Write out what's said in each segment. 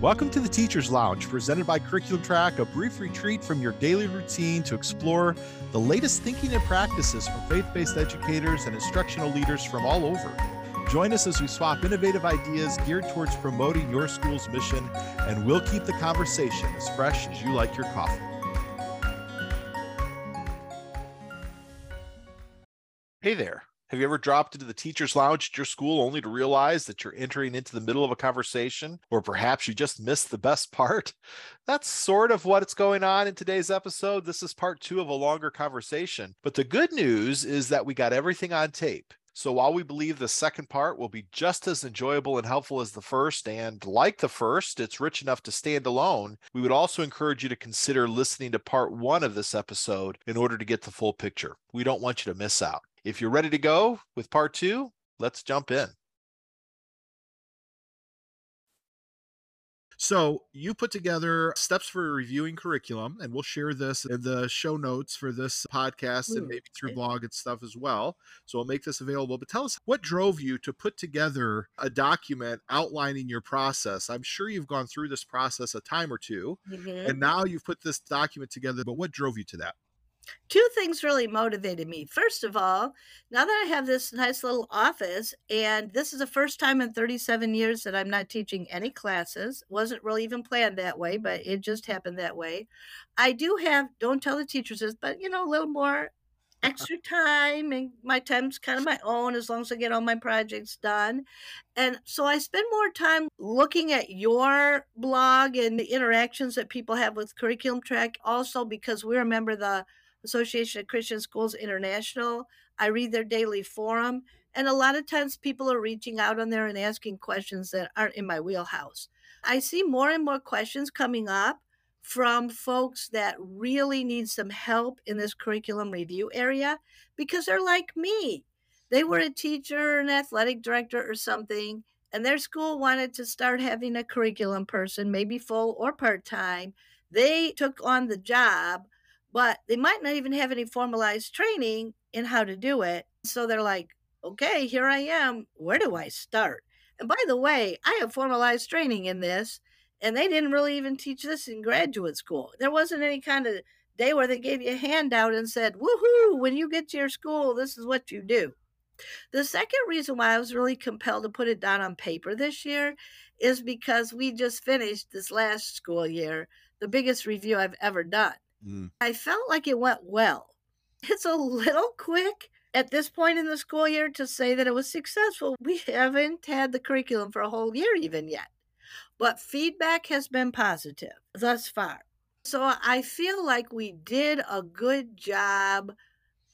Welcome to the Teacher's Lounge, presented by Curriculum Trak, a brief retreat from your daily routine to explore the latest thinking and practices from faith based educators and instructional leaders from all over. Join us as we swap innovative ideas geared towards promoting your school's mission, and we'll keep the conversation as fresh as you like your coffee. Hey there. Have you ever dropped into the teacher's lounge at your school only to realize that you're entering into the middle of a conversation, or perhaps you just missed the best part? That's sort of what's going on in today's episode. This is part two of a longer conversation. But the good news is that we got everything on tape. So while we believe the second part will be just as enjoyable and helpful as the first, and like the first, it's rich enough to stand alone, we would also encourage you to consider listening to part one of this episode in order to get the full picture. We don't want you to miss out. If you're ready to go with part two, let's jump in. So you put together steps for reviewing curriculum, and we'll share this in the show notes for this podcast and maybe through blog and stuff as well. So we'll make this available. But tell us what drove you to put together a document outlining your process. I'm sure you've gone through this process a time or 2 Mhm. and now you've put this document together. But what drove you to that? Two things really motivated me. First of all, now that I have this nice little office, and this is the first time in 37 years that I'm not teaching any classes, wasn't really even planned that way, but it just happened that way. I do have, don't tell the teachers this, but you know, a little more uh-huh. extra time, and my time's kind of my own as long as I get all my projects done. And so I spend more time looking at your blog and the interactions that people have with Curriculum Trak, also because we remember the Association of Christian Schools International. I read their daily forum, and a lot of times people are reaching out on there and asking questions that aren't in my wheelhouse. I see more and more questions coming up from folks that really need some help in this curriculum review area because they're like me. They were a teacher, an athletic director, or something, and their school wanted to start having a curriculum person, maybe full or part time. They took on the job but they might not even have any formalized training in how to do it. So they're like, okay, here I am. Where do I start? And by the way, I have formalized training in this, and they didn't really even teach this in graduate school. There wasn't any kind of day where they gave you a handout and said, woohoo, when you get to your school, this is what you do. The second reason why I was really compelled to put it down on paper this year is because we just finished this last school year, the biggest review I've ever done. Mm. I felt like it went well. It's a little quick at this point in the school year to say that it was successful. We haven't had the curriculum for a whole year even yet, but feedback has been positive thus far. So I feel like we did a good job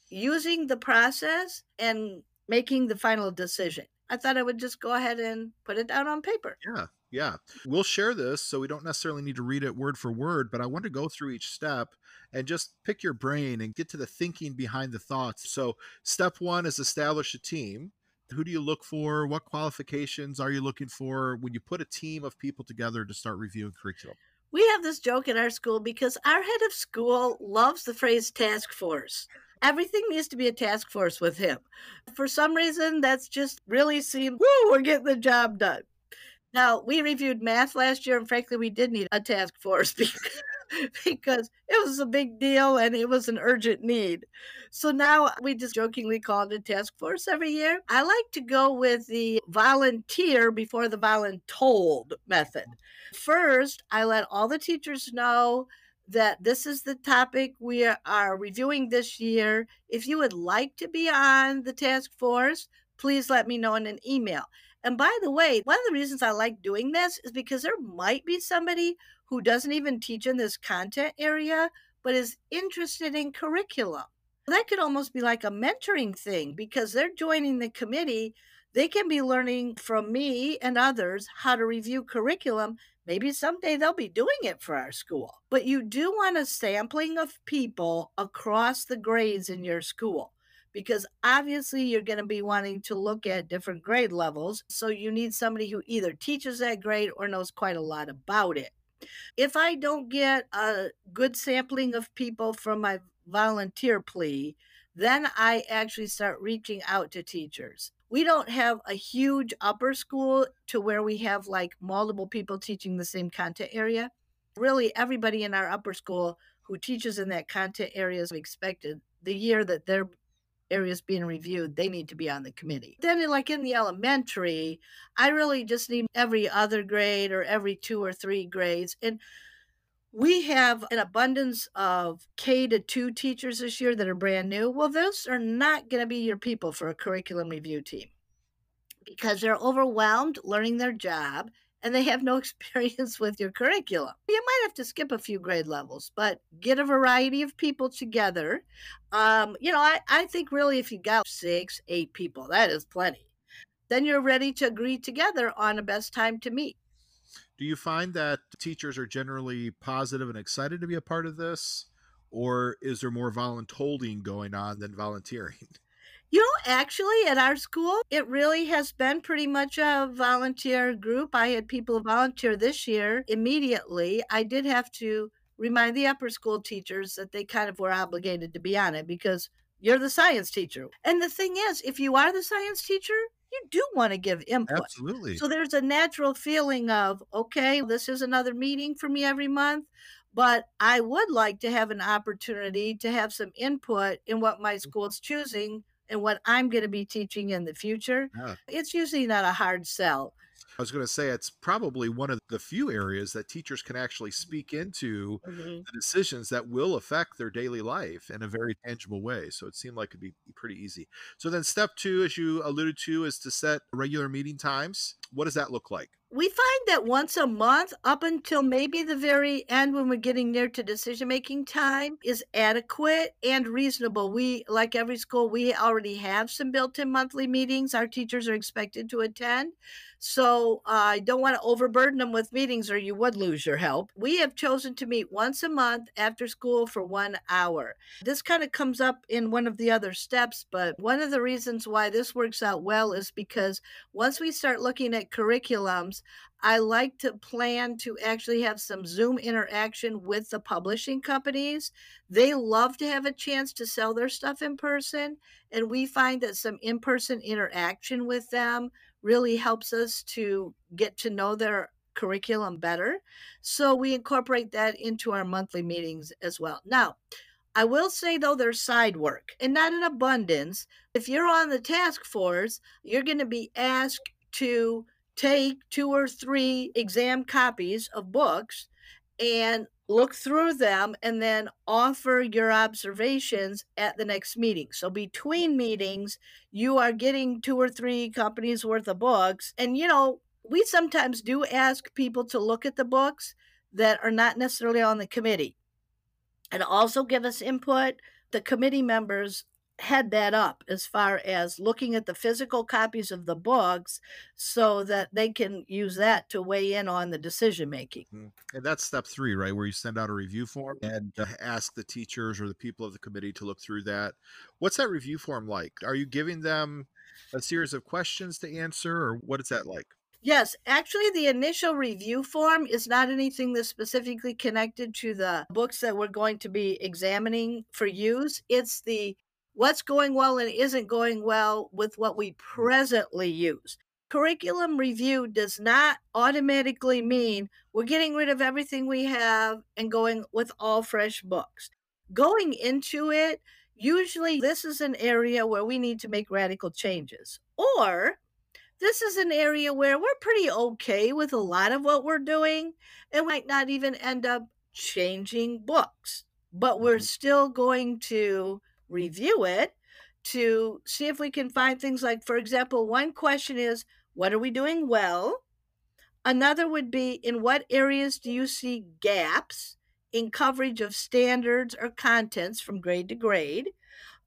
using the process and making the final decision. I thought I would just go ahead and put it down on paper. Yeah, yeah. We'll share this so we don't necessarily need to read it word for word, but I want to go through each step and just pick your brain and get to the thinking behind the thoughts. So, step one is establish a team. Who do you look for? What qualifications are you looking for when you put a team of people together to start reviewing curriculum? We have this joke in our school because our head of school loves the phrase task force. Everything needs to be a task force with him. For some reason, that's just really seemed, woo, we're getting the job done. Now, we reviewed math last year, and frankly, we did need a task force because, because it was a big deal and it was an urgent need. So now we just jokingly call it a task force every year. I like to go with the volunteer before the voluntold method. First, I let all the teachers know that this is the topic we are reviewing this year. If you would like to be on the task force, please let me know in an email. And by the way, one of the reasons I like doing this is because there might be somebody who doesn't even teach in this content area, but is interested in curriculum. That could almost be like a mentoring thing because they're joining the committee. They can be learning from me and others how to review curriculum. Maybe someday they'll be doing it for our school. But you do want a sampling of people across the grades in your school because obviously you're going to be wanting to look at different grade levels. So you need somebody who either teaches that grade or knows quite a lot about it. If I don't get a good sampling of people from my volunteer plea, then I actually start reaching out to teachers. we don't have a huge upper school to where we have like multiple people teaching the same content area. Really, everybody in our upper school who teaches in that content area is expected the year that their areas being reviewed, they need to be on the committee. Then, like in the elementary, I really just need every other grade or every two or three grades. And we have an abundance of K to two teachers this year that are brand new. Well, those are not going to be your people for a curriculum review team because they're overwhelmed learning their job and they have no experience with your curriculum. You might have to skip a few grade levels, but get a variety of people together. Um, you know, I, I think really if you got six, eight people, that is plenty. Then you're ready to agree together on a best time to meet. Do you find that teachers are generally positive and excited to be a part of this? Or is there more voluntolding going on than volunteering? You know, actually, at our school, it really has been pretty much a volunteer group. I had people volunteer this year immediately. I did have to remind the upper school teachers that they kind of were obligated to be on it because you're the science teacher. And the thing is, if you are the science teacher, you do want to give input. Absolutely. So there's a natural feeling of, okay, this is another meeting for me every month, but I would like to have an opportunity to have some input in what my mm. school's choosing and what I'm going to be teaching in the future. Yeah. It's usually not a hard sell. I was going to say it's probably one of the few areas that teachers can actually speak into mm-hmm. the decisions that will affect their daily life in a very tangible way. So it seemed like it'd be pretty easy. So then step two, as you alluded to, is to set regular meeting times. What does that look like? we find that once a month up until maybe the very end when we're getting near to decision making time is adequate and reasonable we like every school we already have some built-in monthly meetings our teachers are expected to attend so i don't want to overburden them with meetings or you would lose your help we have chosen to meet once a month after school for one hour this kind of comes up in one of the other steps but one of the reasons why this works out well is because once we start looking at curriculums I like to plan to actually have some Zoom interaction with the publishing companies. They love to have a chance to sell their stuff in person. And we find that some in person interaction with them really helps us to get to know their curriculum better. So we incorporate that into our monthly meetings as well. Now, I will say though, there's side work and not in abundance. If you're on the task force, you're going to be asked to take two or three exam copies of books and look through them and then offer your observations at the next meeting. So between meetings, you are getting two or three companies worth of books. And you know, we sometimes do ask people to look at the books that are not necessarily on the committee and also give us input. The committee members head that up as far as looking at the physical copies of the books so that they can use that to weigh in on the decision making. Mm-hmm. And that's step three, right? Where you send out a review form and uh, ask the teachers or the people of the committee to look through that. What's that review form like? Are you giving them a series of questions to answer, or what is that like? Yes, actually, the initial review form is not anything that's specifically connected to the books that we're going to be examining for use. It's the what's going well and isn't going well with what we presently use. Curriculum review does not automatically mean we're getting rid of everything we have and going with all fresh books. Going into it, usually this is an area where we need to make radical changes. Or this is an area where we're pretty okay with a lot of what we're doing and might not even end up changing books, but we're mm-hmm. still going to review it to see if we can find things like, for example, one question is, what are we doing well? Another would be, in what areas do you see gaps in coverage of standards or contents from grade to grade?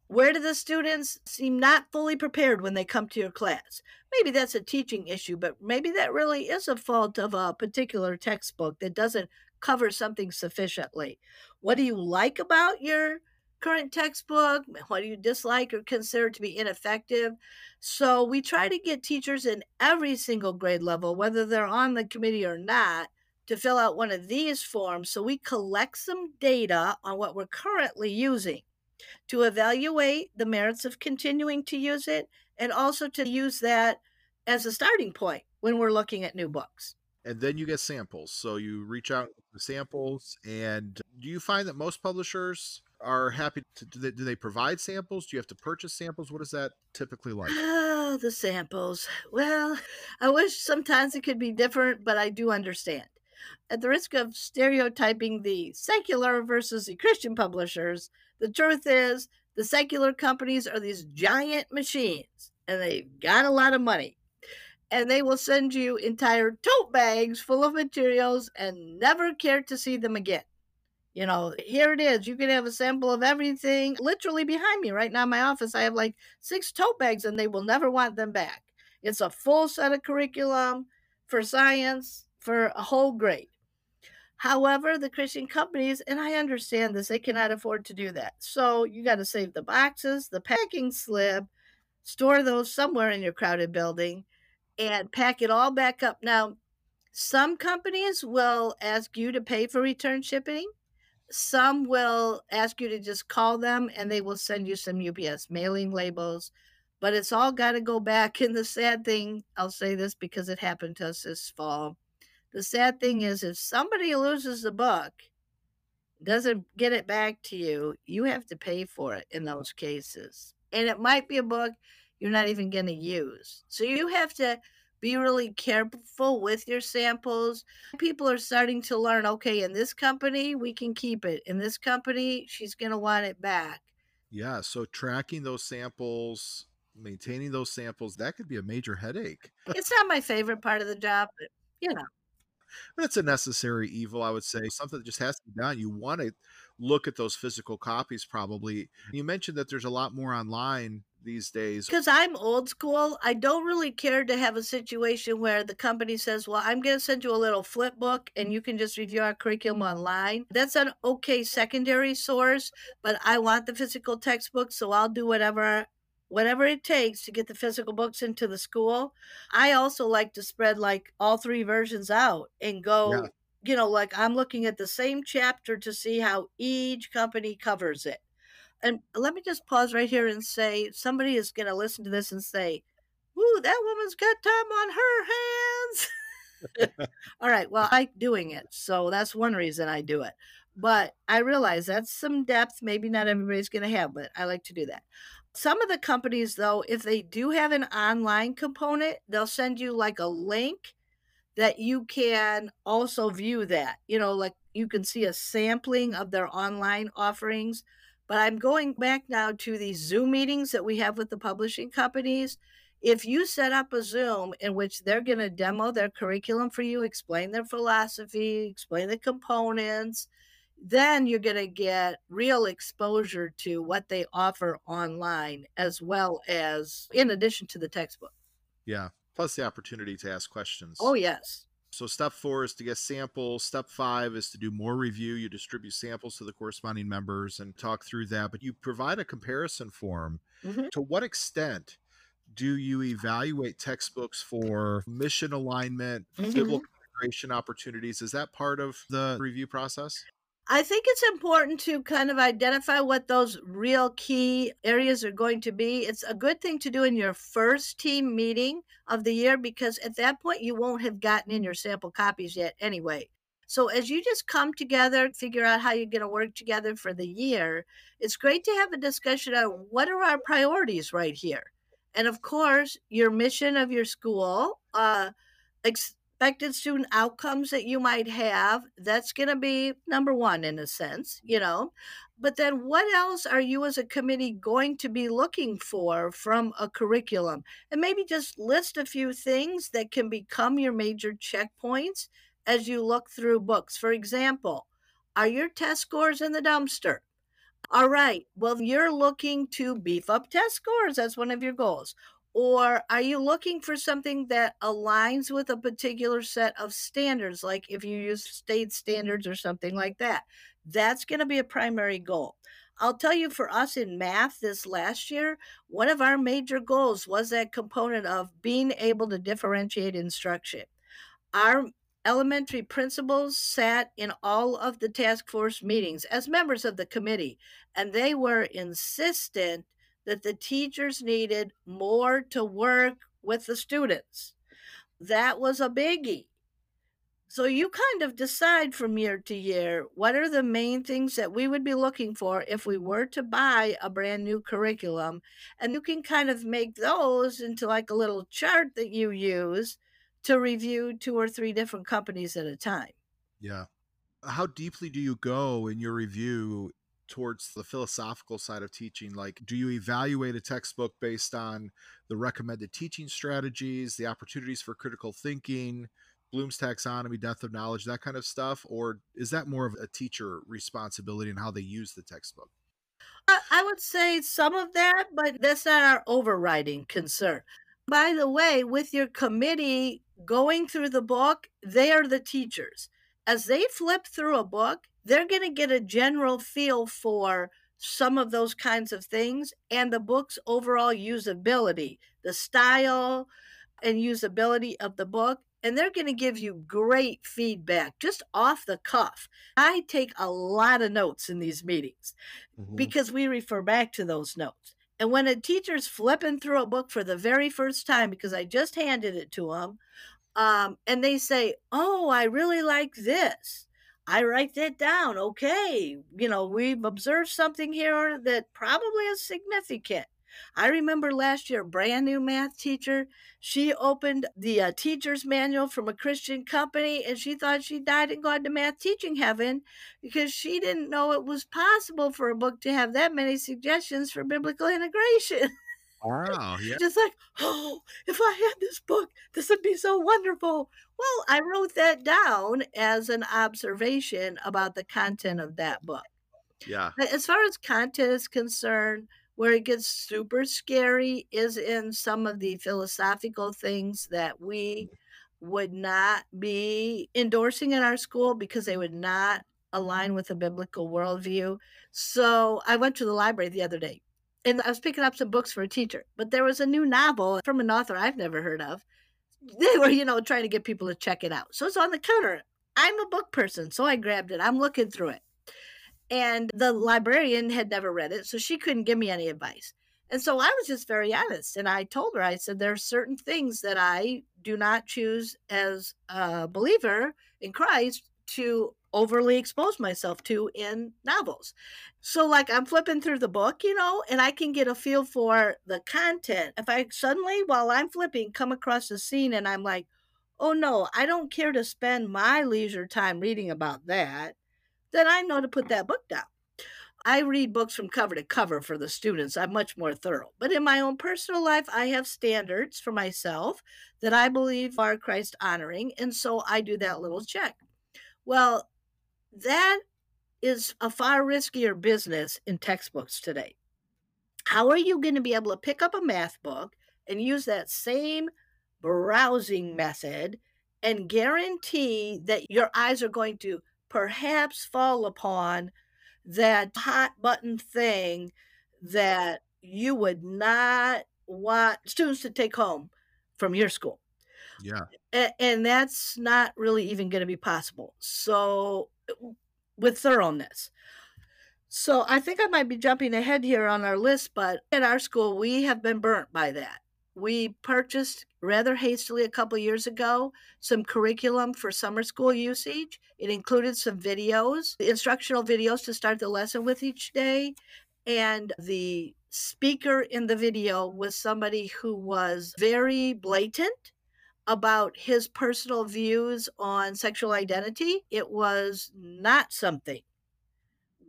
Where do the students seem not fully prepared when they come to your class? Maybe that's a teaching issue, but maybe that really is a fault of a particular textbook that doesn't cover something sufficiently. What do you like about your current textbook? What do you dislike or consider to be ineffective? So we try to get teachers in every single grade level, whether they're on the committee or not, to fill out one of these forms so we collect some data on what we're currently using to evaluate the merits of continuing to use it and also to use that as a starting point when we're looking at new books. And then you get samples. So you reach out to samples. And do you find that most publishers are happy to do they, do they provide samples? Do you have to purchase samples? What is that typically like? Oh, the samples. Well, I wish sometimes it could be different, but I do understand. At the risk of stereotyping the secular versus the Christian publishers, the truth is the secular companies are these giant machines and they've got a lot of money. And they will send you entire tote bags full of materials and never care to see them again. You know, here it is. You can have a sample of everything literally behind me right now in my office. I have like six tote bags and they will never want them back. It's a full set of curriculum for science for a whole grade. However, the Christian companies, and I understand this, they cannot afford to do that. So you got to save the boxes, the packing slip, store those somewhere in your crowded building, and pack it all back up. Now, some companies will ask you to pay for return shipping. Some will ask you to just call them and they will send you some UPS mailing labels. But it's all got to go back. And the sad thing, I'll say this because it happened to us this fall. The sad thing is, if somebody loses the book, doesn't get it back to you, you have to pay for it in those cases. And it might be a book you're not even going to use. So you have to be really careful with your samples. People are starting to learn okay, in this company, we can keep it. In this company, she's going to want it back. Yeah. So tracking those samples, maintaining those samples, that could be a major headache. it's not my favorite part of the job, but you know. But it's a necessary evil, I would say. Something that just has to be done. You want to look at those physical copies, probably. You mentioned that there's a lot more online these days. Because I'm old school, I don't really care to have a situation where the company says, Well, I'm going to send you a little flip book and you can just review our curriculum online. That's an okay secondary source, but I want the physical textbook, so I'll do whatever whatever it takes to get the physical books into the school. I also like to spread like all three versions out and go, yeah. you know, like I'm looking at the same chapter to see how each company covers it. And let me just pause right here and say somebody is going to listen to this and say, Ooh, that woman's got time on her hands. All right. Well, I'm doing it. So that's one reason I do it. But I realize that's some depth. Maybe not everybody's going to have, but I like to do that. Some of the companies, though, if they do have an online component, they'll send you like a link that you can also view that. You know, like you can see a sampling of their online offerings. But I'm going back now to these Zoom meetings that we have with the publishing companies. If you set up a Zoom in which they're going to demo their curriculum for you, explain their philosophy, explain the components, then you're going to get real exposure to what they offer online as well as in addition to the textbook. Yeah. Plus the opportunity to ask questions. Oh, yes. So, step four is to get samples. Step five is to do more review. You distribute samples to the corresponding members and talk through that, but you provide a comparison form. Mm-hmm. To what extent do you evaluate textbooks for mission alignment, mm-hmm. biblical integration opportunities? Is that part of the review process? I think it's important to kind of identify what those real key areas are going to be. It's a good thing to do in your first team meeting of the year because at that point you won't have gotten in your sample copies yet anyway. So as you just come together, figure out how you're going to work together for the year, it's great to have a discussion on what are our priorities right here. And of course, your mission of your school, uh, ex- expected student outcomes that you might have that's going to be number one in a sense you know but then what else are you as a committee going to be looking for from a curriculum? And maybe just list a few things that can become your major checkpoints as you look through books. For example are your test scores in the dumpster? All right well you're looking to beef up test scores that's one of your goals or are you looking for something that aligns with a particular set of standards, like if you use state standards or something like that? That's going to be a primary goal. I'll tell you for us in math this last year, one of our major goals was that component of being able to differentiate instruction. Our elementary principals sat in all of the task force meetings as members of the committee, and they were insistent that the teachers needed more to work with the students. That was a biggie. So you kind of decide from year to year what are the main things that we would be looking for if we were to buy a brand new curriculum. And you can kind of make those into like a little chart that you use to review two or three different companies at a time. Yeah. How deeply do you go in your review towards the philosophical side of teaching? Like, do you evaluate a textbook based on the recommended teaching strategies, the opportunities for critical thinking? Bloom's taxonomy, depth of knowledge, that kind of stuff? Or is that more of a teacher responsibility and how they use the textbook? I would say some of that, but that's not our overriding concern. By the way, with your committee going through the book, they are the teachers. As they flip through a book, they're going to get a general feel for some of those kinds of things and the book's overall usability, the style and usability of the book and they're going to give you great feedback just off the cuff. I take a lot of notes in these meetings mm-hmm. because we refer back to those notes. And when a teacher's flipping through a book for the very first time, because I just handed it to them, um, and they say, Oh, I really like this. I write that down. Okay. You know, we've observed something here that probably is significant. I remember last year, brand new math teacher. She opened the uh, teacher's manual from a Christian company and she thought she died and gone to math teaching heaven because she didn't know it was possible for a book to have that many suggestions for biblical integration. Wow. Yeah. Just like, oh, if I had this book, this would be so wonderful. Well, I wrote that down as an observation about the content of that book. Yeah. As far as content is concerned, where it gets super scary is in some of the philosophical things that we would not be endorsing in our school because they would not align with a biblical worldview. So I went to the library the other day and I was picking up some books for a teacher, but there was a new novel from an author I've never heard of. They were, you know, trying to get people to check it out. So it's on the counter. I'm a book person, so I grabbed it. I'm looking through it. And the librarian had never read it, so she couldn't give me any advice. And so I was just very honest. And I told her, I said, there are certain things that I do not choose as a believer in Christ to overly expose myself to in novels. So, like, I'm flipping through the book, you know, and I can get a feel for the content. If I suddenly, while I'm flipping, come across a scene and I'm like, oh no, I don't care to spend my leisure time reading about that then I know to put that book down. I read books from cover to cover for the students. I'm much more thorough. But in my own personal life, I have standards for myself that I believe are Christ honoring. And so I do that little check. Well, that is a far riskier business in textbooks today. How are you going to be able to pick up a math book and use that same browsing method and guarantee that your eyes are going to perhaps fall upon that hot button thing that you would not want students to take home from your school. Yeah. And, that's not really even going to be possible. So, with thoroughness. So, I think I might be jumping ahead here on our list, but at our school, we have been burnt by that we purchased rather hastily a couple years ago some curriculum for summer school usage. It included some videos, instructional videos to start the lesson with each day. And the speaker in the video was somebody who was very blatant about his personal views on sexual identity. It was not something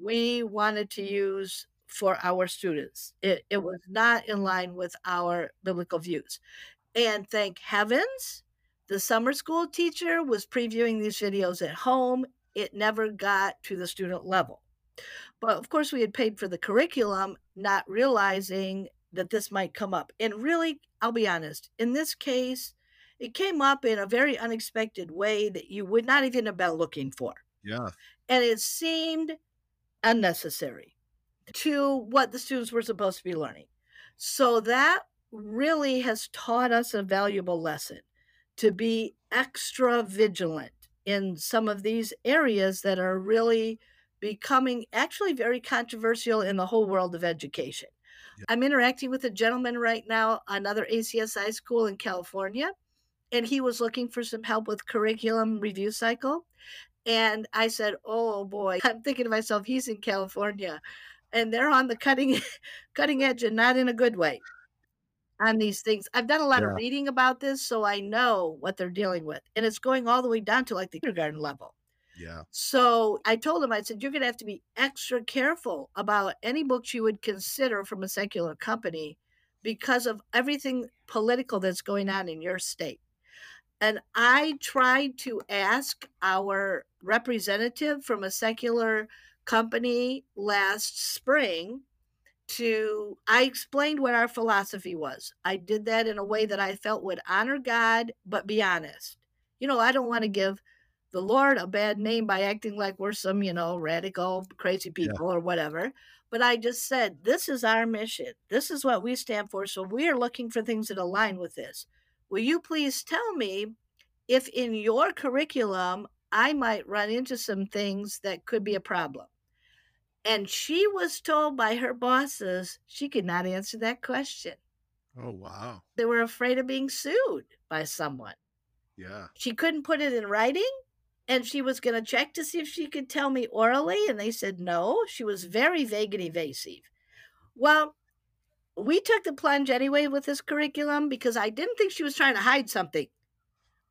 we wanted to use for our students. It, it was not in line with our biblical views. And thank heavens, the summer school teacher was previewing these videos at home. It never got to the student level. But of course, we had paid for the curriculum, not realizing that this might come up. And really, I'll be honest, in this case, it came up in a very unexpected way that you would not even have been looking for. Yeah. And it seemed unnecessary to what the students were supposed to be learning. So that really has taught us a valuable lesson to be extra vigilant in some of these areas that are really becoming actually very controversial in the whole world of education. Yeah. I'm interacting with a gentleman right now, another ACSI school in California, and he was looking for some help with curriculum review cycle. And I said, "Oh boy," I'm thinking to myself, he's in California, and they're on the cutting cutting edge, and not in a good way on these things. I've done a lot yeah. of reading about this, so I know what they're dealing with. And it's going all the way down to like the kindergarten level. Yeah. So I told him, I said, you're going to have to be extra careful about any books you would consider from a secular company because of everything political that's going on in your state. And I tried to ask our representative from a secular company last spring to I explained what our philosophy was. I did that in a way that I felt would honor God but be honest. You know, I don't want to give the Lord a bad name by acting like we're some, you know, radical crazy people yeah. or whatever. But I just said, this is our mission. This is what we stand for. So we are looking for things that align with this. Will you please tell me if in your curriculum I might run into some things that could be a problem? And she was told by her bosses she could not answer that question. Oh, wow. They were afraid of being sued by someone. Yeah. She couldn't put it in writing and she was going to check to see if she could tell me orally. And they said no. She was very vague and evasive. Well, we took the plunge anyway with this curriculum because I didn't think she was trying to hide something.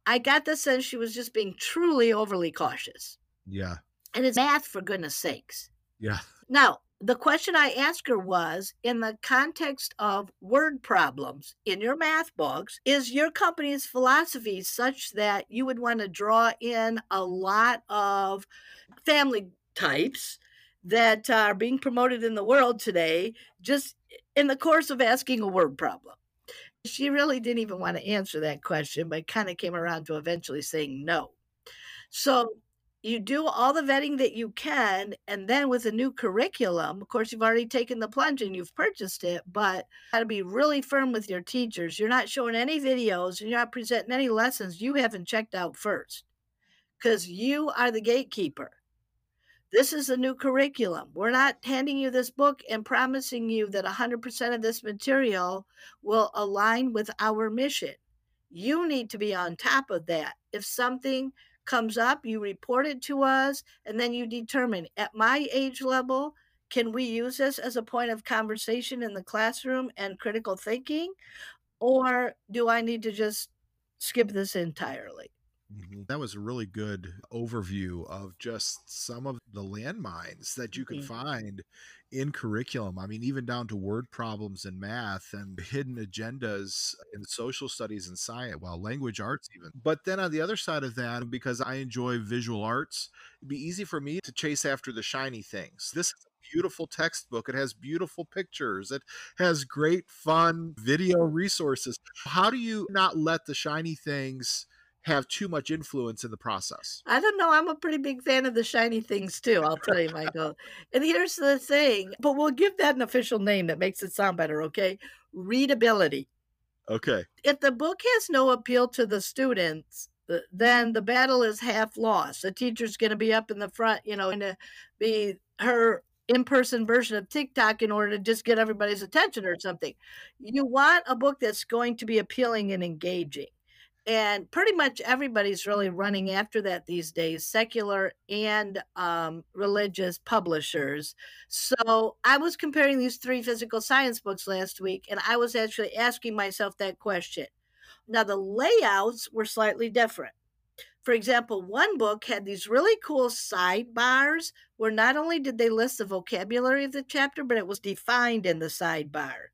I got the sense she was just being truly overly cautious. Yeah. And it's math, for goodness sakes. Yeah. Now, the question I asked her was in the context of word problems in your math books, is your company's philosophy such that you would want to draw in a lot of family types that are being promoted in the world today just in the course of asking a word problem? She really didn't even want to answer that question, but kind of came around to eventually saying no. So you do all the vetting that you can and then with a new curriculum of course you've already taken the plunge and you've purchased it but got to be really firm with your teachers you're not showing any videos and you're not presenting any lessons you haven't checked out first because you are the gatekeeper this is a new curriculum we're not handing you this book and promising you that 100% of this material will align with our mission you need to be on top of that if something comes up, you report it to us, and then you determine at my age level, can we use this as a point of conversation in the classroom and critical thinking? Or do I need to just skip this entirely? Mm-hmm. That was a really good overview of just some of the landmines that you can mm-hmm. find in curriculum. I mean, even down to word problems in math and hidden agendas in social studies and science, well, language arts even. But then on the other side of that, because I enjoy visual arts, it'd be easy for me to chase after the shiny things. This is a beautiful textbook. It has beautiful pictures. It has great fun video resources. How do you not let the shiny things have too much influence in the process. I don't know. I'm a pretty big fan of the shiny things too, I'll tell you, Michael. and here's the thing, but we'll give that an official name that makes it sound better, okay? Readability. Okay. If the book has no appeal to the students, then the battle is half lost. The teacher's going to be up in the front, you know, and to be her in-person version of TikTok in order to just get everybody's attention or something. You want a book that's going to be appealing and engaging and pretty much everybody's really running after that these days secular and um, religious publishers. So i was comparing these three physical science books last week and i was actually asking myself that question. Now the layouts were slightly different. For example, one book had these really cool sidebars where not only did they list the vocabulary of the chapter, but it was defined in the sidebar.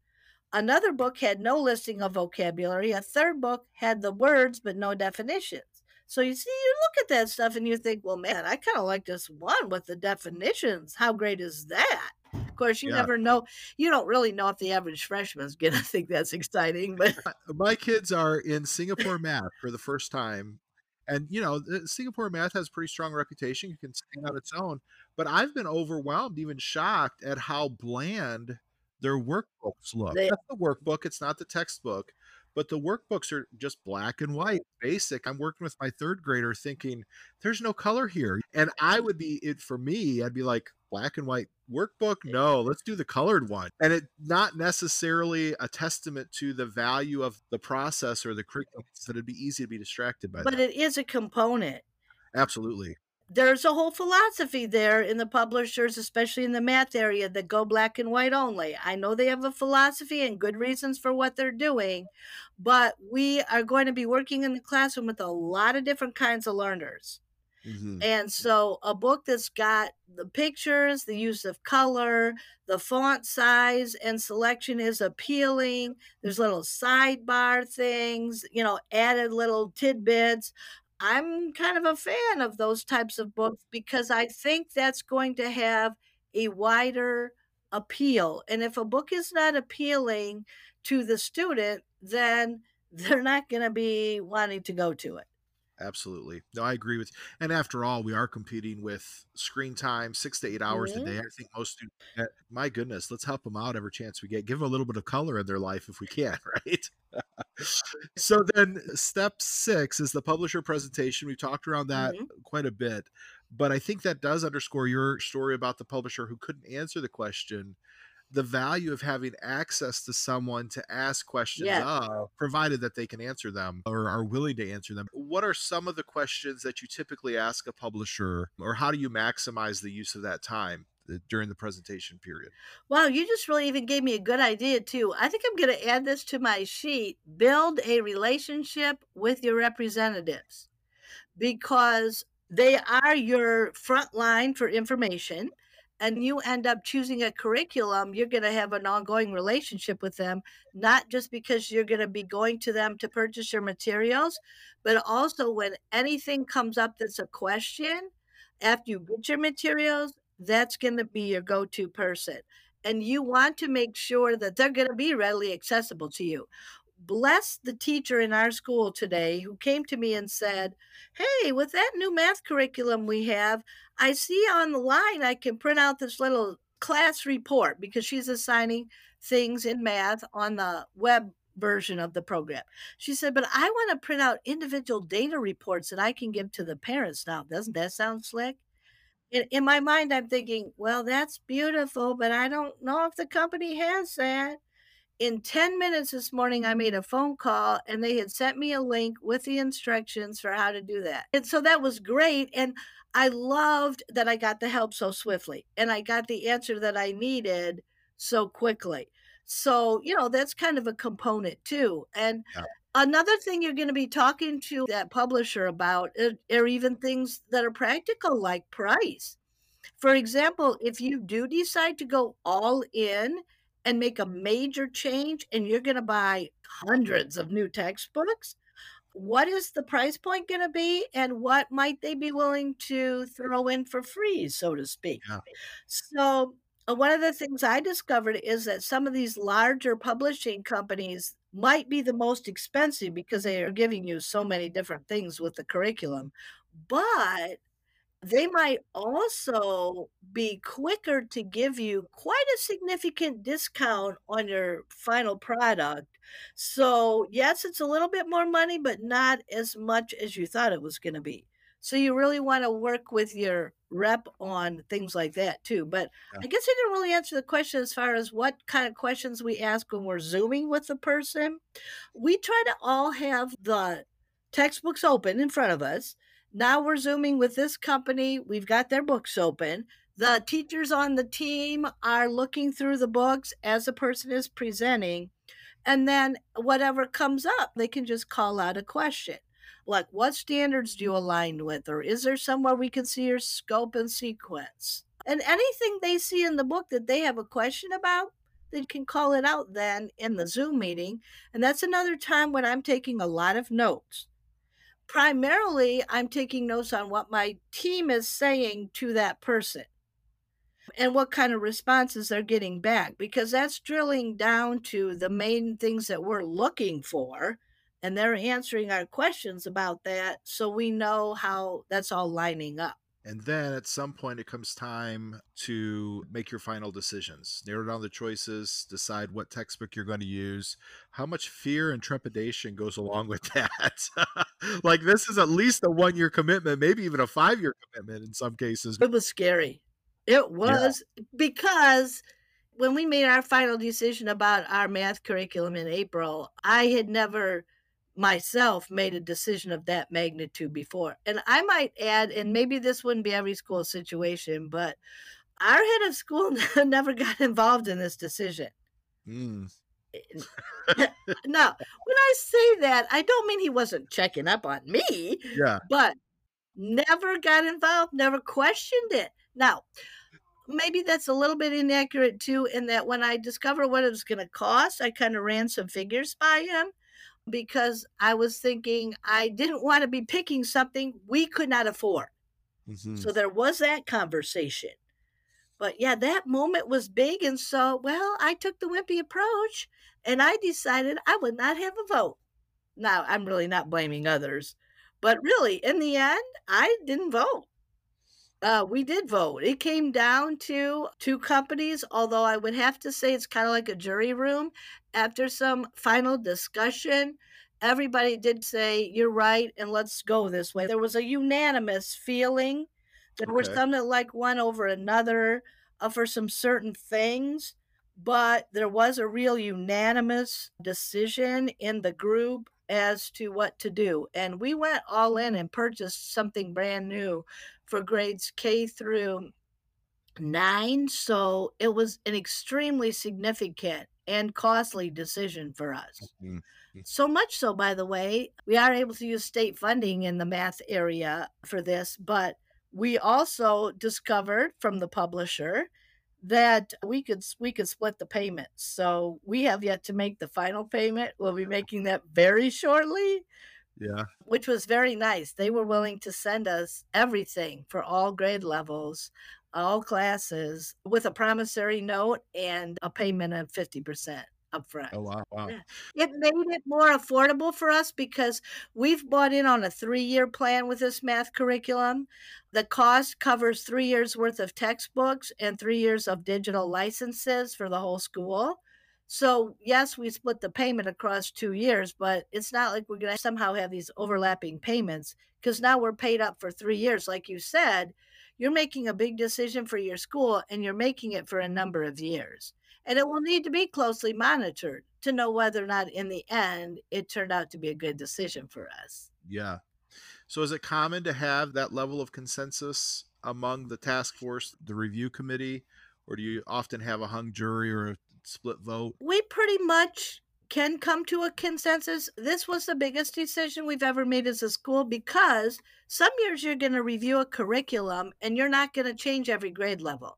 Another book had no listing of vocabulary. A third book had the words but no definitions. So you see, you look at that stuff and you think, well, man, I kind of like this one with the definitions. How great is that? Of course, you yeah. never know. You don't really know if the average freshman's going to think that's exciting. But my kids are in Singapore math for the first time. And, you know, Singapore math has a pretty strong reputation. You can stand on its own. But I've been overwhelmed, even shocked at how bland their workbooks look. They, That's the workbook, it's not the textbook. but the workbooks are just black and white, basic. I'm working with my third grader thinking there's no color here. And I would be it for me, I'd be like, black and white workbook no let's do the colored one and it not necessarily a testament to the value of the process or the curriculum that it'd be easy to be distracted by but that. it is a component absolutely there's a whole philosophy there in the publishers, especially in the math area, that go black and white only. I know they have a philosophy and good reasons for what they're doing, but we are going to be working in the classroom with a lot of different kinds of learners. Mm-hmm. And so a book that's got the pictures, the use of color, the font size and selection is appealing. There's little sidebar things, you know, added little tidbits. I'm kind of a fan of those types of books because I think that's going to have a wider appeal. And if a book is not appealing to the student, then they're not going to be wanting to go to it. Absolutely. No, I agree with you. And after all, we are competing with screen time, six to eight hours mm-hmm. a day. I think most students, my goodness, let's help them out every chance we get. Give them a little bit of color in their life if we can, right? so then step six is the publisher presentation. We talked around that mm-hmm. quite a bit, but I think that does underscore your story about the publisher who couldn't answer the question the value of having access to someone to ask questions yeah. of, provided that they can answer them or are willing to answer them. What are some of the questions that you typically ask a publisher, or how do you maximize the use of that time? Uh, during the presentation period. Wow, you just really even gave me a good idea too. I think I'm going to add this to my sheet. Build a relationship with your representatives because they are your front line for information and you end up choosing a curriculum, you're going to have an ongoing relationship with them, not just because you're going to be going to them to purchase your materials, but also when anything comes up that's a question after you get your materials, that's going to be your go to person. And you want to make sure that they're going to be readily accessible to you bless the teacher in our school today who came to me and said, Hey, with that new math curriculum we have, I see on the line I can print out this little class report because she's assigning things in math on the web version of the program. She said, But I want to print out individual data reports that I can give to the parents now. Doesn't that sound slick? In, my mind, I'm thinking, Well, that's beautiful, but I don't know if the company has that in 10 minutes this morning, I made a phone call and they had sent me a link with the instructions for how to do that. And so that was great. And I loved that I got the help so swiftly and I got the answer that I needed so quickly. So, you know, that's kind of a component too. And yeah. another thing you're going to be talking to that publisher about uh, are even things that are practical, like price. For example, if you do decide to go all in and make a major change and you're going to buy hundreds of new textbooks, what is the price point going to be and what might they be willing to throw in for free, so to speak? Yeah. So, uh, one of the things I discovered is that some of these larger publishing companies might be the most expensive because they are giving you so many different things with the curriculum. But they might also be quicker to give you quite a significant discount on your final product. So, yes, it's a little bit more money, but not as much as you thought it was going to be. So, you really want to work with your rep on things like that too. But yeah. I guess I didn't really answer the question as far as what kind of questions we ask when we're Zooming with the person. We try to all have the textbooks open in front of us now we're zooming with this company. We've got their books open. The teachers on the team are looking through the books as the person is presenting. And then whatever comes up, they can just call out a question like, what standards do you align with? Or is there somewhere we can see your scope and sequence? And anything they see in the book that they have a question about, they can call it out then in the Zoom meeting. And that's another time when I'm taking a lot of notes primarily I'm taking notes on what my team is saying to that person and what kind of responses they're getting back because that's drilling down to the main things that we're looking for and they're answering our questions about that so we know how that's all lining up And then at some point, it comes time to make your final decisions, narrow down the choices, decide what textbook you're going to use. How much fear and trepidation goes along with that? like, this is at least a one year commitment, maybe even a five year commitment in some cases. It was scary. It was yeah. because when we made our final decision about our math curriculum in April, I had never myself made a decision of that magnitude before. And I might add, and maybe this wouldn't be every school situation, but our head of school never got involved in this decision. Mm. now, when I say that, I don't mean he wasn't checking up on me. Yeah. But never got involved, never questioned it. Now, maybe that's a little bit inaccurate too, in that when I discovered what it was going to cost, I kind of ran some figures by him because I was thinking I didn't want to be picking something we could not afford. Mm-hmm. So there was that conversation. But yeah, that moment was big. And so, well, I took the wimpy approach and I decided I would not have a vote. Now, I'm really not blaming others, but really, in the end, I didn't vote. Uh, we did vote. It came down to two companies, although I would have to say it's kind of like a jury room. After some final discussion, everybody did say, You're right, and let's go this way. There was a unanimous feeling. There okay. were some that like one over another uh, for some certain things, but there was a real unanimous decision in the group as to what to do. And we went all in and purchased something brand new for grades K through nine. So it was an extremely significant and costly decision for us. Mm-hmm. So much so, by the way, we are able to use state funding in the math area for this, but we also discovered from the publisher that we could we could split the payments. So we have yet to make the final payment. We'll be making that very shortly. Yeah. Which was very nice. They were willing to send us everything for all grade levels, all classes with a promissory note and a payment of 50% upfront. Oh wow, wow. It made it more affordable for us because we've bought in on a 3-year plan with this math curriculum. The cost covers 3 years worth of textbooks and 3 years of digital licenses for the whole school. So, yes, we split the payment across two years, but it's not like we're going to somehow have these overlapping payments because now we're paid up for three years. Like you said, you're making a big decision for your school and you're making it for a number of years. And it will need to be closely monitored to know whether or not in the end it turned out to be a good decision for us. Yeah. So, is it common to have that level of consensus among the task force, the review committee, or do you often have a hung jury or a split vote? We pretty much can come to a consensus. This was the biggest decision we've ever made as a school because some years you're going to review a curriculum and you're not going to change every grade level.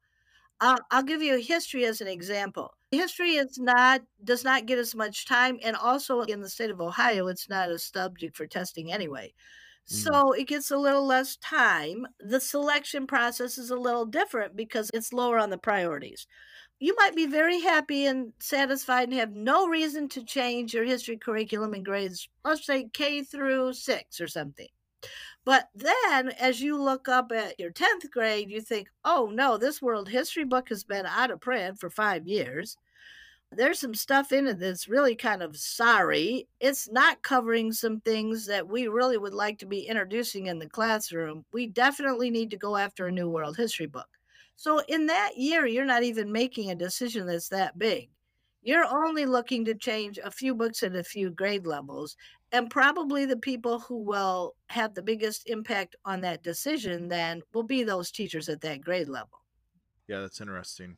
I'll, I'll give you history as an example. History is not does not get as much time, and also in the state of Ohio, it's not a subject for testing anyway. Mm. So it gets a little less time. The selection process is a little different because it's lower on the priorities you might be very happy and satisfied and have no reason to change your history curriculum in grades, let's say K through six or something. But then as you look up at your 10th grade, you think, oh no, this world history book has been out of print for five years. There's some stuff in it that's really kind of sorry. It's not covering some things that we really would like to be introducing in the classroom. We definitely need to go after a new world history book. So in that year, you're not even making a decision that's that big. You're only looking to change a few books at a few grade levels. And probably the people who will have the biggest impact on that decision then will be those teachers at that grade level. Yeah, that's interesting.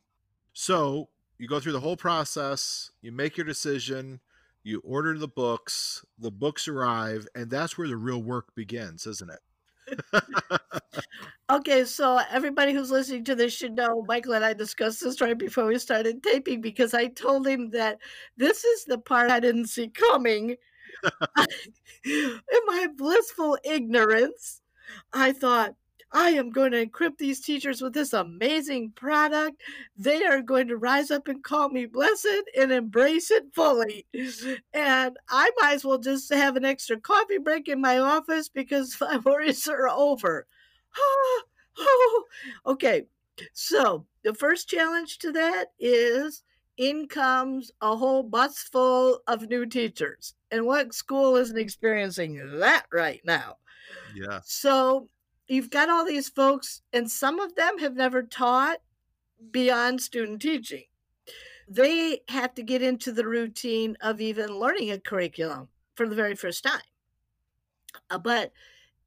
So you go through the whole process, you make your decision, you order the books, the books arrive, and that's where the real work begins, isn't it? okay, so everybody who's listening to this should know Michael and I discussed this right before we started taping because I told him that this is the part I didn't see coming. In my blissful ignorance, I thought, I am going to equip these teachers with this amazing product. They are going to rise up and call me blessed and embrace it fully. And I might as well just have an extra coffee break in my office because my worries are over. okay. So the first challenge to that is in comes a whole bus full of new teachers. And what school isn't experiencing that right now? Yeah. So you've got all these folks, and some of them have never taught beyond student teaching. They have to get into the routine of even learning a curriculum for the very first time. Uh, but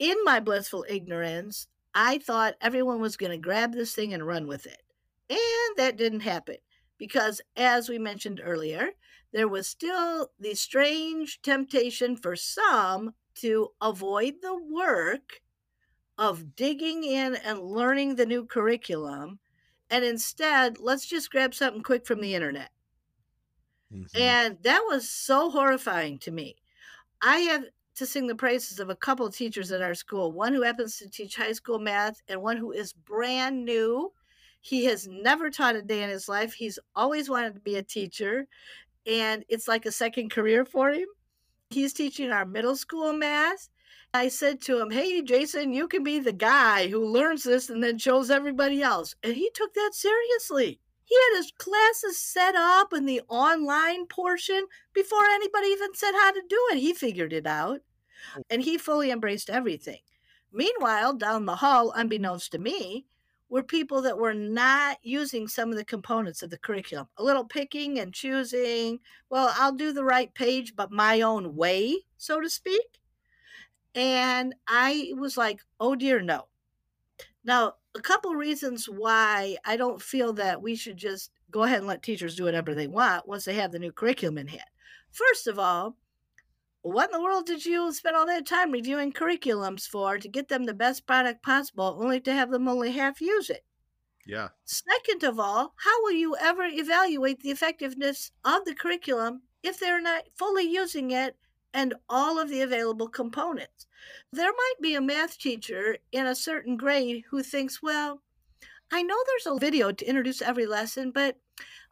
in my blissful ignorance, I thought everyone was going to grab this thing and run with it. And that didn't happen because, as we mentioned earlier, there was still the strange temptation for some to avoid the work of digging in and learning the new curriculum. And instead, let's just grab something quick from the internet. Mm-hmm. And that was so horrifying to me. I have to sing the praises of a couple of teachers at our school one who happens to teach high school math, and one who is brand new. He has never taught a day in his life. He's always wanted to be a teacher, and it's like a second career for him. He's teaching our middle school math. I said to him, Hey, Jason, you can be the guy who learns this and then shows everybody else. And he took that seriously. He had his classes set up in the online portion before anybody even said how to do it. He figured it out. And he fully embraced everything. Meanwhile, down the hall, unbeknownst to me, were people that were not using some of the components of the curriculum. A little picking and choosing. Well, I'll do the right page, but my own way, so to speak. And I was like, oh dear, no. Now, a couple reasons why I don't feel that we should just go ahead and let teachers do whatever they want once they have the new curriculum in hand. First of all, what in the world did you spend all that time reviewing curriculums for to get them the best product possible, only to have them only half use it? Yeah. Second of all, how will you ever evaluate the effectiveness of the curriculum if they're not fully using it and all of the available components? There might be a math teacher in a certain grade who thinks, well, I know there's a video to introduce every lesson, but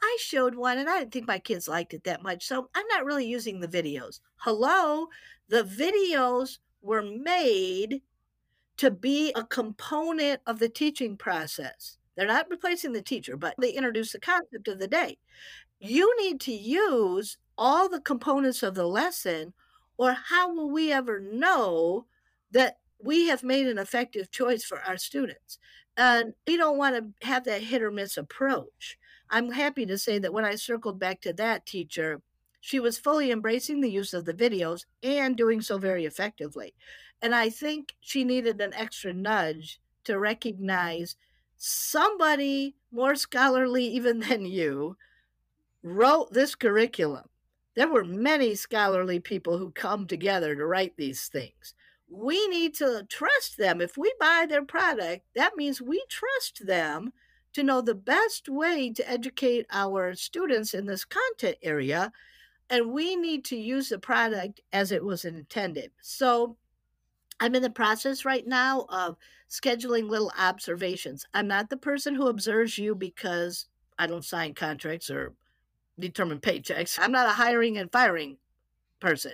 I showed one and I didn't think my kids liked it that much. So I'm not really using the videos. Hello, the videos were made to be a component of the teaching process. They're not replacing the teacher, but they introduce the concept of the day. You need to use all the components of the lesson, or how will we ever know that we have made an effective choice for our students? Uh, and we don't want to have that hit or miss approach. I'm happy to say that when I circled back to that teacher, she was fully embracing the use of the videos and doing so very effectively. And I think she needed an extra nudge to recognize somebody more scholarly even than you wrote this curriculum. There were many scholarly people who come together to write these things. We need to trust them. If we buy their product, that means we trust them to know the best way to educate our students in this content area. And we need to use the product as it was intended. So I'm in the process right now of scheduling little observations. I'm not the person who observes you because I don't sign contracts or determine paychecks. I'm not a hiring and firing person,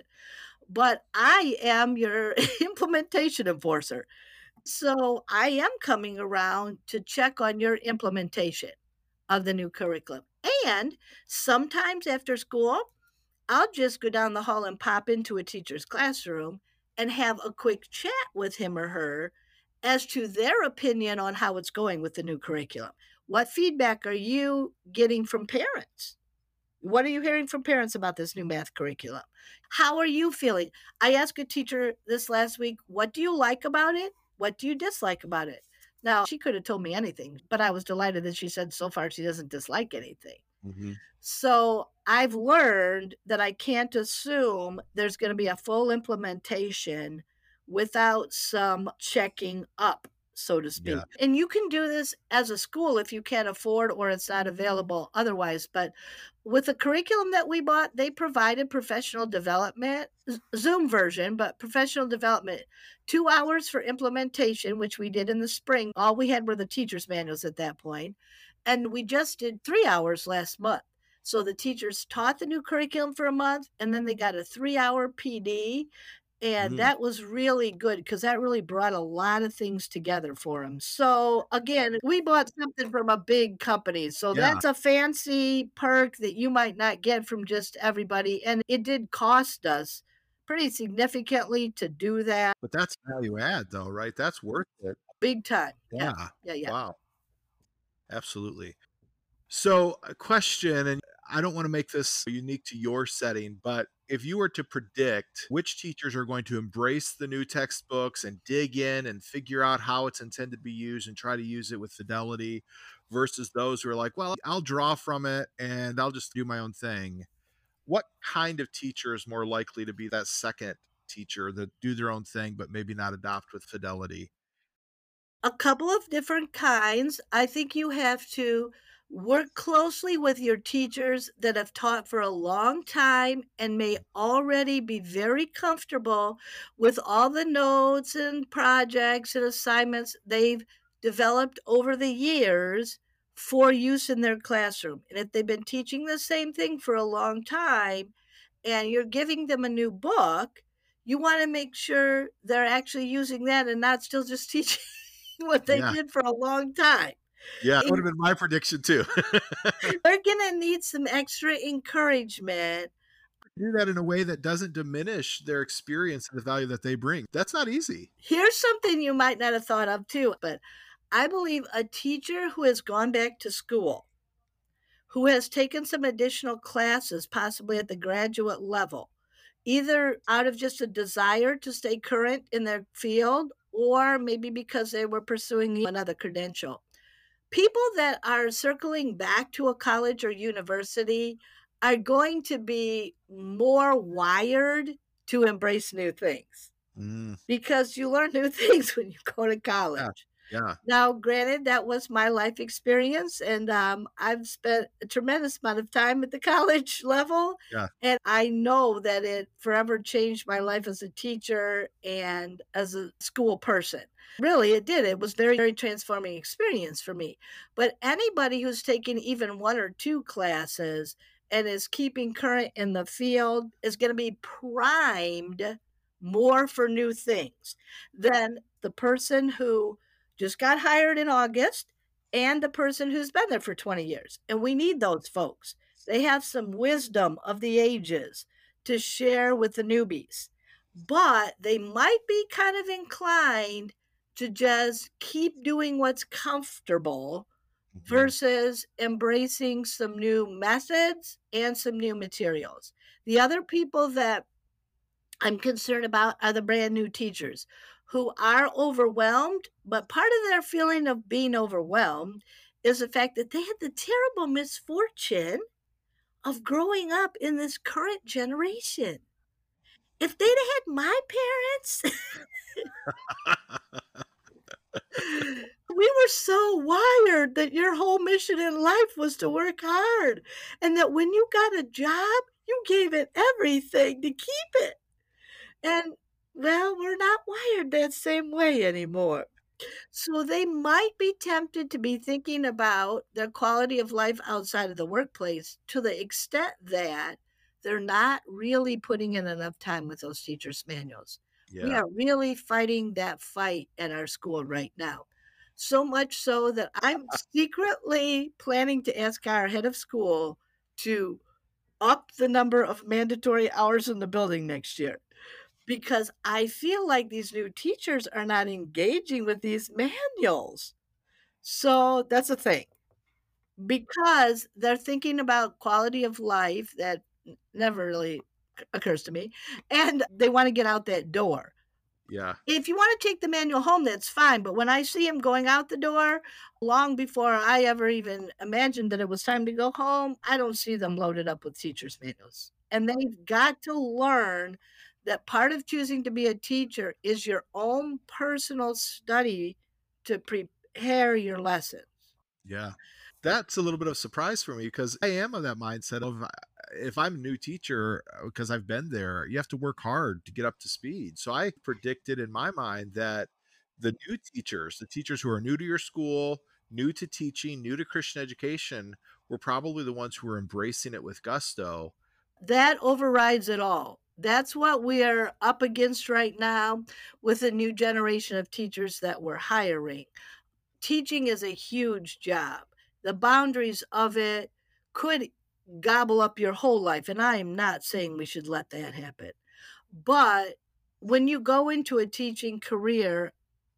but I am your implementation enforcer. So I am coming around to check on your implementation of the new curriculum. And sometimes after school, I'll just go down the hall and pop into a teacher's classroom and have a quick chat with him or her as to their opinion on how it's going with the new curriculum. What feedback are you getting from parents? What are you hearing from parents about this new math curriculum? How are you feeling? I asked a teacher this last week, what do you like about it? What do you dislike about it? Now, she could have told me anything, but I was delighted that she said so far she doesn't dislike anything. Mm-hmm. So I've learned that I can't assume there's going to be a full implementation without some checking up so to speak. Yeah. And you can do this as a school if you can't afford or it's not mm-hmm. available otherwise. But with the curriculum that we bought, they provided professional development, Zoom version, but professional development, two hours for implementation, which we did in the spring. All we had were the teacher's manuals at that point. And we just did three hours last month. So the teachers taught the new curriculum for a month and then they got a three hour PD And Mm. that was really good because that really brought a lot of things together for him. So again, we bought something from a big company. So Yeah. that's a fancy perk that you might not get from just everybody. And it did cost us pretty significantly to do that. But that's value add though, right? That's worth it. Big time. Yeah. Yeah. Yeah. Yeah. Wow. Absolutely. So, a question, and I don't want to make this unique to your setting, but if you were to predict which teachers are going to embrace the new textbooks and dig in and figure out how it's intended to be used and try to use it with fidelity versus those who are like, well, I'll draw from it and I'll just do my own thing, what kind of teacher is more likely to be that second teacher that do their own thing but maybe not adopt with fidelity? a couple of different kinds. I think you have to work closely with your teachers that have taught for a long time and may already be very comfortable with all the notes and projects and assignments they've developed over the years for use in their classroom. And if they've been teaching the same thing for a long time and you're giving them a new book, you want to make sure they're actually using that and not still just teaching what they Yeah. did for a long time. Yeah, that would have been my prediction too. They're going to need some extra encouragement. do that in a way that doesn't diminish their experience and the value that they bring. That's not easy. Here's something you might not have thought of too, but I believe a teacher who has gone back to school, who has taken some additional classes, possibly at the graduate level, either out of just a desire to stay current in their field or maybe because they were pursuing another credential. People that are circling back to a college or university are going to be more wired to embrace new things Mm, because you learn new things when you go to college. Yeah. Now, granted, that was my life experience, and um, I've spent a tremendous amount of time at the college level. Yeah. And I know that it forever changed my life as a teacher and as a school person. Really, it did. It was very, very transforming experience for me. But anybody who's taken even one or two classes and is keeping current in the field is going to be primed more for new things than the person who just got hired in August and the person who's been there for 20 years. And we need those folks. They have some wisdom of the ages to share with the newbies, but they might be kind of inclined to just keep doing what's comfortable Mhm. versus embracing some new methods and some new materials. The other people that I'm concerned about are the brand new teachers who are overwhelmed, but part of their feeling of being overwhelmed is the fact that they had the terrible misfortune of growing up in this current generation. If they'd had my parents, we were so wired that your whole mission in life was to work hard and that when you got a job, you gave it everything to keep it. And well, we're not wired that same way anymore. So they might be tempted to be thinking about their quality of life outside of the workplace to the extent that they're not really putting in enough time with those teachers' manuals. We yeah. are really fighting that fight at our school right now. So much so that I'm secretly planning to ask our head of school to up the number of mandatory hours in the building next year because I feel like these new teachers are not engaging with these manuals. So that's a thing because they're thinking about quality of life that never really occurs to me and they want to get out that door Yeah. if you want to take the manual home, that's fine. But when I see him going out the door, long before I ever even imagined that it was time to go home, I don't see them loaded up with teachers' manuals. And they've got to learn that part of choosing to be a teacher is your own personal study to prepare your lessons. Yeah. That's a little bit of a surprise for me because I am of that mindset of uh, if I'm a new teacher, because I've been there, you have to work hard to get up to speed. So I predicted in my mind that the new teachers, the teachers who are new to your school, new to teaching, new to Christian education, were probably the ones who were embracing it with gusto. That overrides it all. That's what we are up against right now with a new generation of teachers that we're hiring. Teaching is a huge job. The boundaries of it could gobble up your whole life. And I am not saying we should let that happen. But when you go into a teaching career,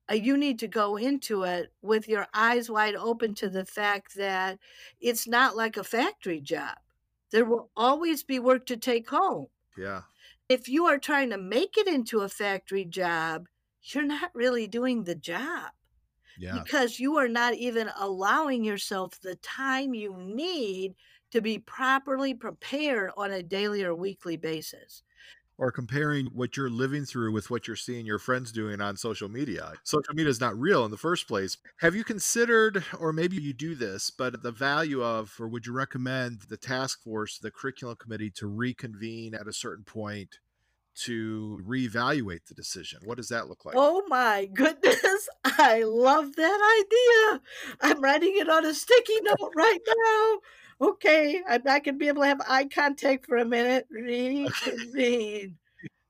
uh, you need to go into it with your eyes wide open to the fact that it's not like a factory job. There will always be work to take home. Yeah. If you are trying to make it into a factory job, you're not really doing the job. Yeah. Because you are not even allowing yourself the time you need to be properly prepared on a daily or weekly basis or comparing what you're living through with what you're seeing your friends doing on social media. Social media is not real in the first place. Have you considered, or maybe you do this, but the value of, or would you recommend the task force, the curriculum committee to reconvene at a certain point? To reevaluate the decision. What does that look like? Oh my goodness. I love that idea. I'm writing it on a sticky note right now okay, I'm not going to be able to have eye contact for a minute. Reconvene.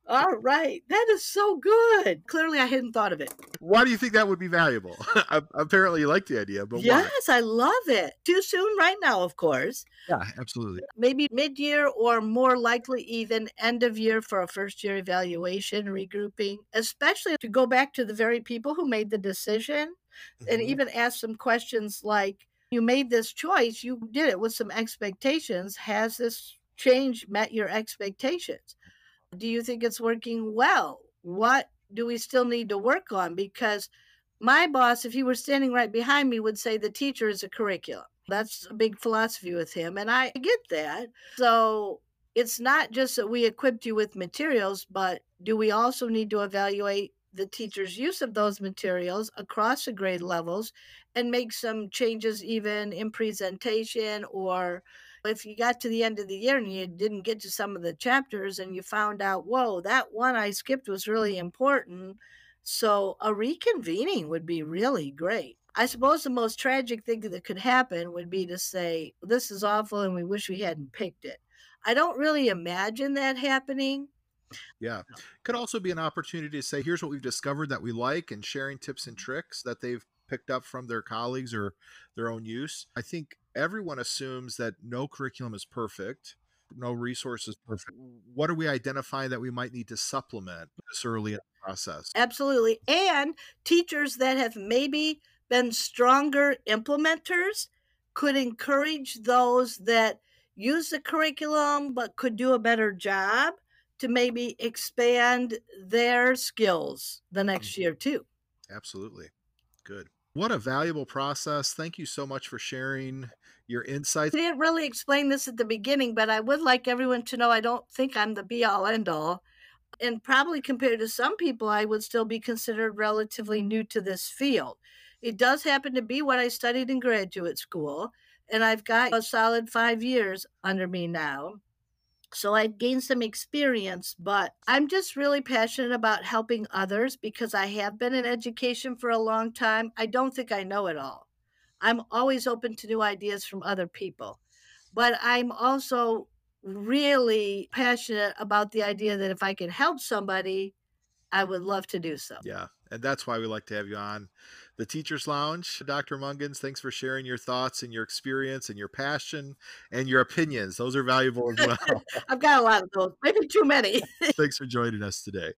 All right. That is so good. Clearly, I hadn't thought of it. Why do you think that would be valuable? Apparently, you like the idea, but yes, why? I love it. Too soon, right now, of course. Yeah, absolutely. Maybe mid year or more likely even end of year for a first year evaluation, regrouping, especially to go back to the very people who made the decision mm-hmm. and even ask some questions like, you made this choice, you did it with some expectations. Has this change met your expectations? Do you think it's working well? What do we still need to work on? Because my boss, if he were standing right behind me, would say the teacher is a curriculum. That's a big philosophy with him. And I get that. So it's not just that we equipped you with materials, but do we also need to evaluate the teacher's use of those materials across the grade levels and make some changes even in presentation or if you got to the end of the year and you didn't get to some of the chapters and you found out whoa that one i skipped was really important. So a reconvening would be really great. I suppose the most tragic thing that could happen would be to say this is awful and we wish we hadn't picked it. I don't really imagine that happening yeah. Could also be an opportunity to say, here's what we've discovered that we like and sharing tips and tricks that they've picked up from their colleagues or their own use. I think everyone assumes that no curriculum is perfect, no resource is perfect. What are we identifying that we might need to supplement this early in the process? Absolutely. And teachers that have maybe been stronger implementers could encourage those that use the curriculum but could do a better job to maybe expand their skills the next mm-hmm. year too. Absolutely. Good. What a valuable process. Thank you so much for sharing your insights. I didn't really explain this at the beginning, but I would like everyone to know I don't think I'm the be all end all. And probably compared to some people, I would still be considered relatively new to this field. It does happen to be what I studied in graduate school, and I've got a solid five years under me now. So I gained some experience, but I'm just really passionate about helping others because I have been in education for a long time. I don't think I know it all. I'm always open to new ideas from other people. But I'm also really passionate about the idea that if I can help somebody, I would love to do so. Yeah. And that's why we like to have you on the Teachers Lounge. Dr. Mungons, thanks for sharing your thoughts and your experience and your passion and your opinions. Those are valuable as well. I've got a lot of those, maybe too many. thanks for joining us today.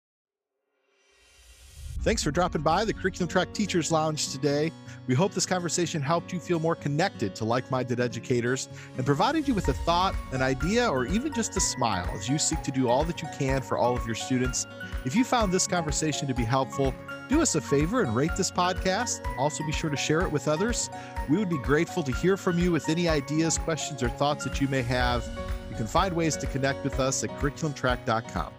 Thanks for dropping by the Curriculum Trak Teachers Lounge today. We hope this conversation helped you feel more connected to like minded educators and provided you with a thought, an idea, or even just a smile as you seek to do all that you can for all of your students. If you found this conversation to be helpful, do us a favor and rate this podcast. Also, be sure to share it with others. We would be grateful to hear from you with any ideas, questions, or thoughts that you may have. You can find ways to connect with us at curriculumtrak.com.